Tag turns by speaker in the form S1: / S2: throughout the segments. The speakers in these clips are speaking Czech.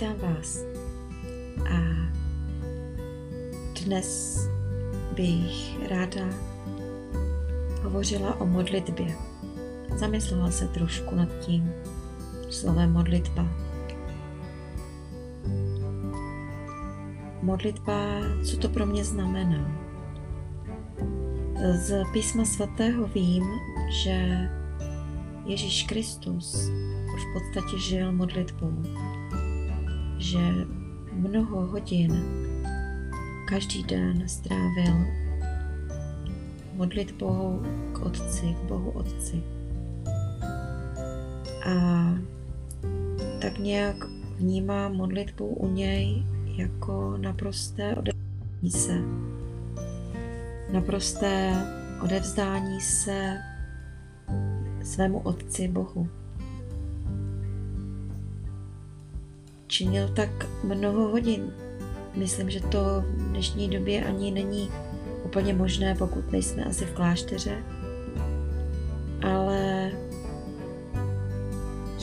S1: Vítám vás a dnes bych ráda hovořila o modlitbě. Zamyslela se trošku nad tím slovem modlitba. Modlitba, co to pro mě znamená? Z písma svatého vím, že Ježíš Kristus v podstatě žil modlitbou, že mnoho hodin každý den strávil modlitbou k Otci, k Bohu Otci. A tak nějak vnímám modlitbu u něj jako naprosté odevzdání se. Naprosté odevzdání se svému Otci Bohu. Činil tak mnoho hodin. Myslím, že to v dnešní době ani není úplně možné, pokud nejsme asi v klášteře. Ale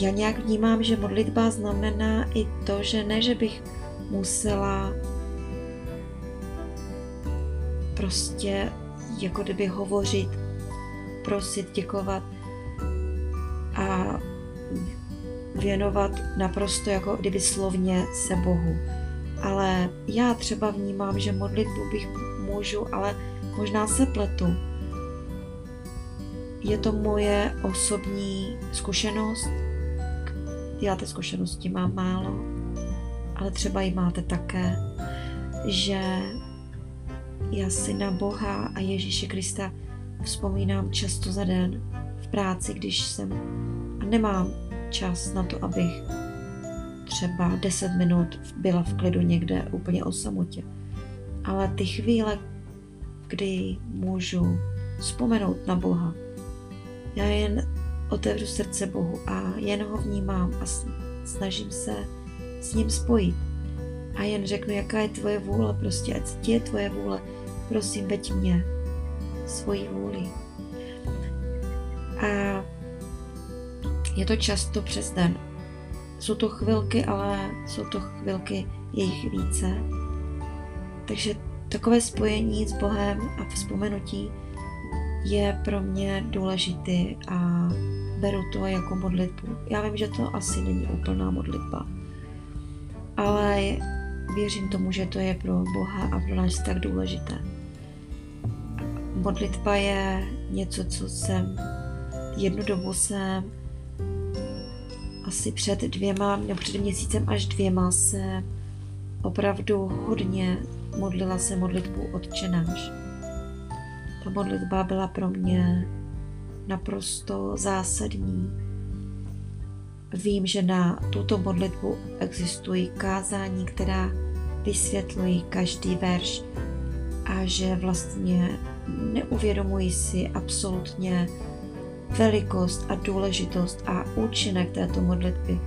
S1: já nějak vnímám, že modlitba znamená i to, že ne, že bych musela prostě jako kdyby hovořit, prosit, děkovat a věnovat naprosto jako kdyby slovně se Bohu. Ale já třeba vnímám, že modlitbu bych můžu, ale možná se pletu. Je to moje osobní zkušenost. Já té zkušenosti mám málo, ale třeba ji máte také, že já si na Boha a Ježíše Krista vzpomínám často za den v práci, když jsem a nemám čas na to, abych třeba 10 minut byla v klidu někde úplně o samotě. Ale ty chvíle, kdy můžu vzpomenout na Boha, já jen otevřu srdce Bohu a jen ho vnímám a snažím se s ním spojit. A jen řeknu, jaká je tvoje vůle, prostě ať je tvoje vůle, prosím, veď mě svoji vůli. A je to často přes den. Jsou to chvilky, ale jsou to chvilky jejich více. Takže takové spojení s Bohem a vzpomenutí je pro mě důležitý a beru to jako modlitbu. Já vím, že to asi není úplná modlitba, ale věřím tomu, že to je pro Boha a pro nás tak důležité. Modlitba je něco, co jsem jednu dobu jsem asi před dvěma, nebo před měsícem až dvěma se opravdu hodně modlila se modlitbu odčenáš. Ta modlitba byla pro mě naprosto zásadní. Vím, že na tuto modlitbu existují kázání, která vysvětlují každý verš a že vlastně neuvědomují si absolutně velikost a důležitost a účinek této modlitby,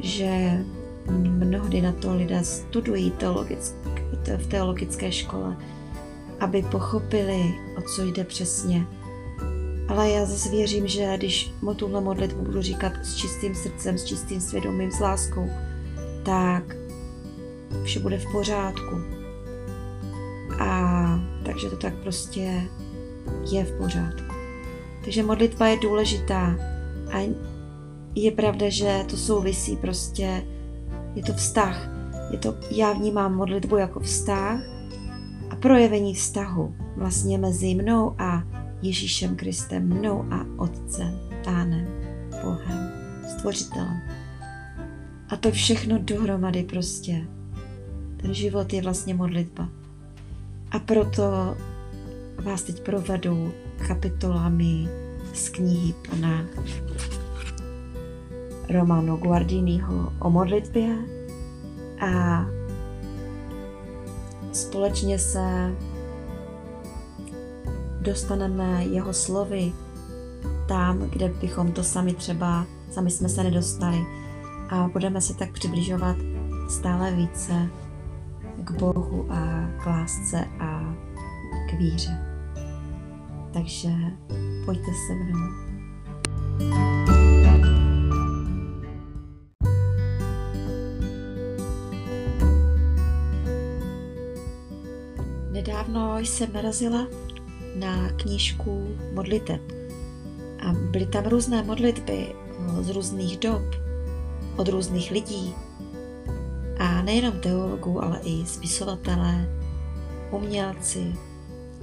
S1: že mnohdy na to lidé studují v teologické škole, aby pochopili, o co jde přesně. Ale já zase věřím, že když mu tuhle modlitbu budu říkat s čistým srdcem, s čistým svědomím, s láskou, tak vše bude v pořádku. A takže to tak prostě je v pořádku. Takže modlitba je důležitá a je pravda, že to souvisí prostě, je to vztah. Je to, já vnímám modlitbu jako vztah a projevení vztahu vlastně mezi mnou a Ježíšem Kristem, mnou a Otcem, Pánem, Bohem, Stvořitelem. A to všechno dohromady prostě. Ten život je vlastně modlitba. A proto vás teď provedu kapitolami z knihy pana Romano Guardiniho o modlitbě a společně se dostaneme jeho slovy tam, kde bychom to sami třeba, sami jsme se nedostali a budeme se tak přibližovat stále více k Bohu a k lásce a k víře. Takže pojďte se mnou. Nedávno jsem narazila na knížku modliteb. A byly tam různé modlitby eh, z různých dob, od různých lidí. A nejenom teologů, ale i spisovatelé, umělci,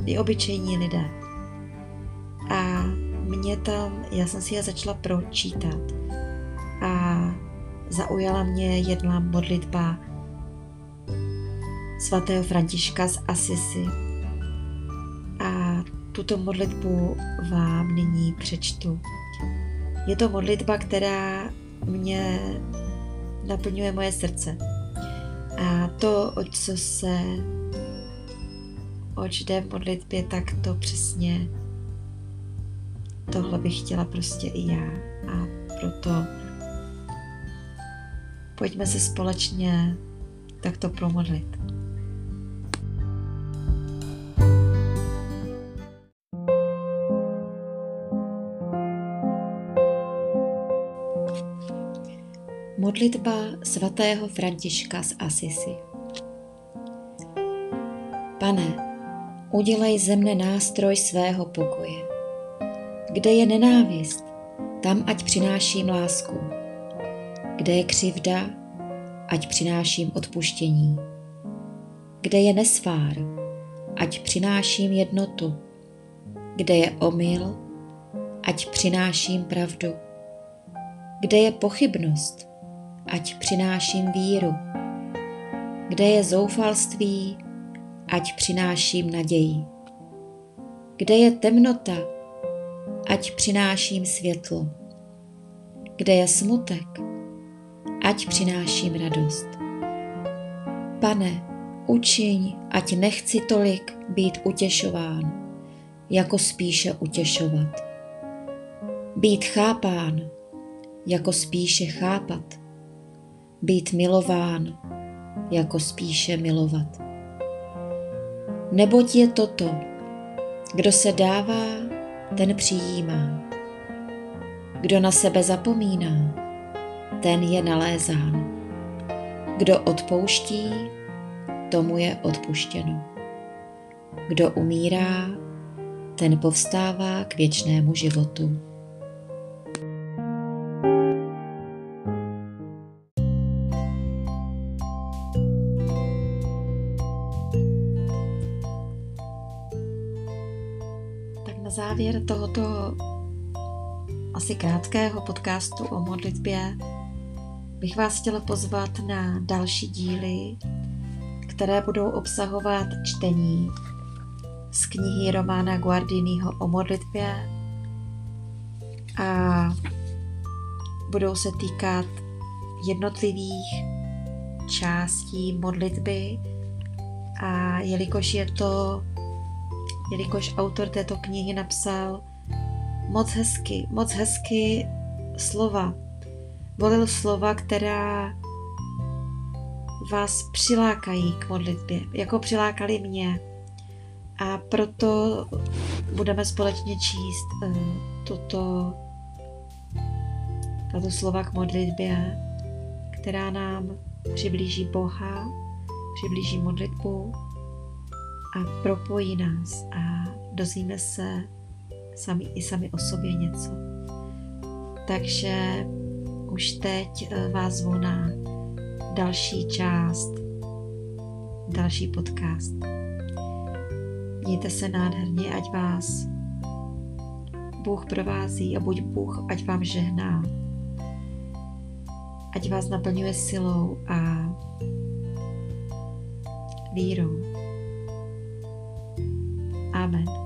S1: i obyčejní lidé. Tam, já jsem si je začala pročítat a zaujala mě jedna modlitba svatého Františka z Asisi. A tuto modlitbu vám nyní přečtu. Je to modlitba, která mě naplňuje moje srdce. A to, o co se oč jde v modlitbě, tak to přesně tohle bych chtěla prostě i já. A proto pojďme se společně takto promodlit. Modlitba svatého Františka z Asisi Pane, udělej ze mne nástroj svého pokoje. Kde je nenávist, tam ať přináším lásku. Kde je křivda, ať přináším odpuštění. Kde je nesvár, ať přináším jednotu. Kde je omyl, ať přináším pravdu. Kde je pochybnost, ať přináším víru. Kde je zoufalství, ať přináším naději. Kde je temnota, ať přináším světlo. Kde je smutek, ať přináším radost. Pane, učiň, ať nechci tolik být utěšován, jako spíše utěšovat. Být chápán, jako spíše chápat. Být milován, jako spíše milovat. Neboť je toto, kdo se dává, ten přijímá. Kdo na sebe zapomíná, ten je nalézán. Kdo odpouští, tomu je odpuštěno. Kdo umírá, ten povstává k věčnému životu. Tohoto asi krátkého podcastu o modlitbě bych vás chtěla pozvat na další díly, které budou obsahovat čtení z knihy Romána Guardiniho o modlitbě a budou se týkat jednotlivých částí modlitby. A jelikož je to jelikož autor této knihy napsal moc hezky, moc hezky slova. Volil slova, která vás přilákají k modlitbě, jako přilákali mě. A proto budeme společně číst uh, toto, tato slova k modlitbě, která nám přiblíží Boha, přiblíží modlitbu a propojí nás a dozvíme se sami i sami o sobě něco. Takže už teď eh, vás zvu další část, další podcast. Mějte se nádherně, ať vás Bůh provází a buď Bůh, ať vám žehná, ať vás naplňuje silou a vírou. Amen.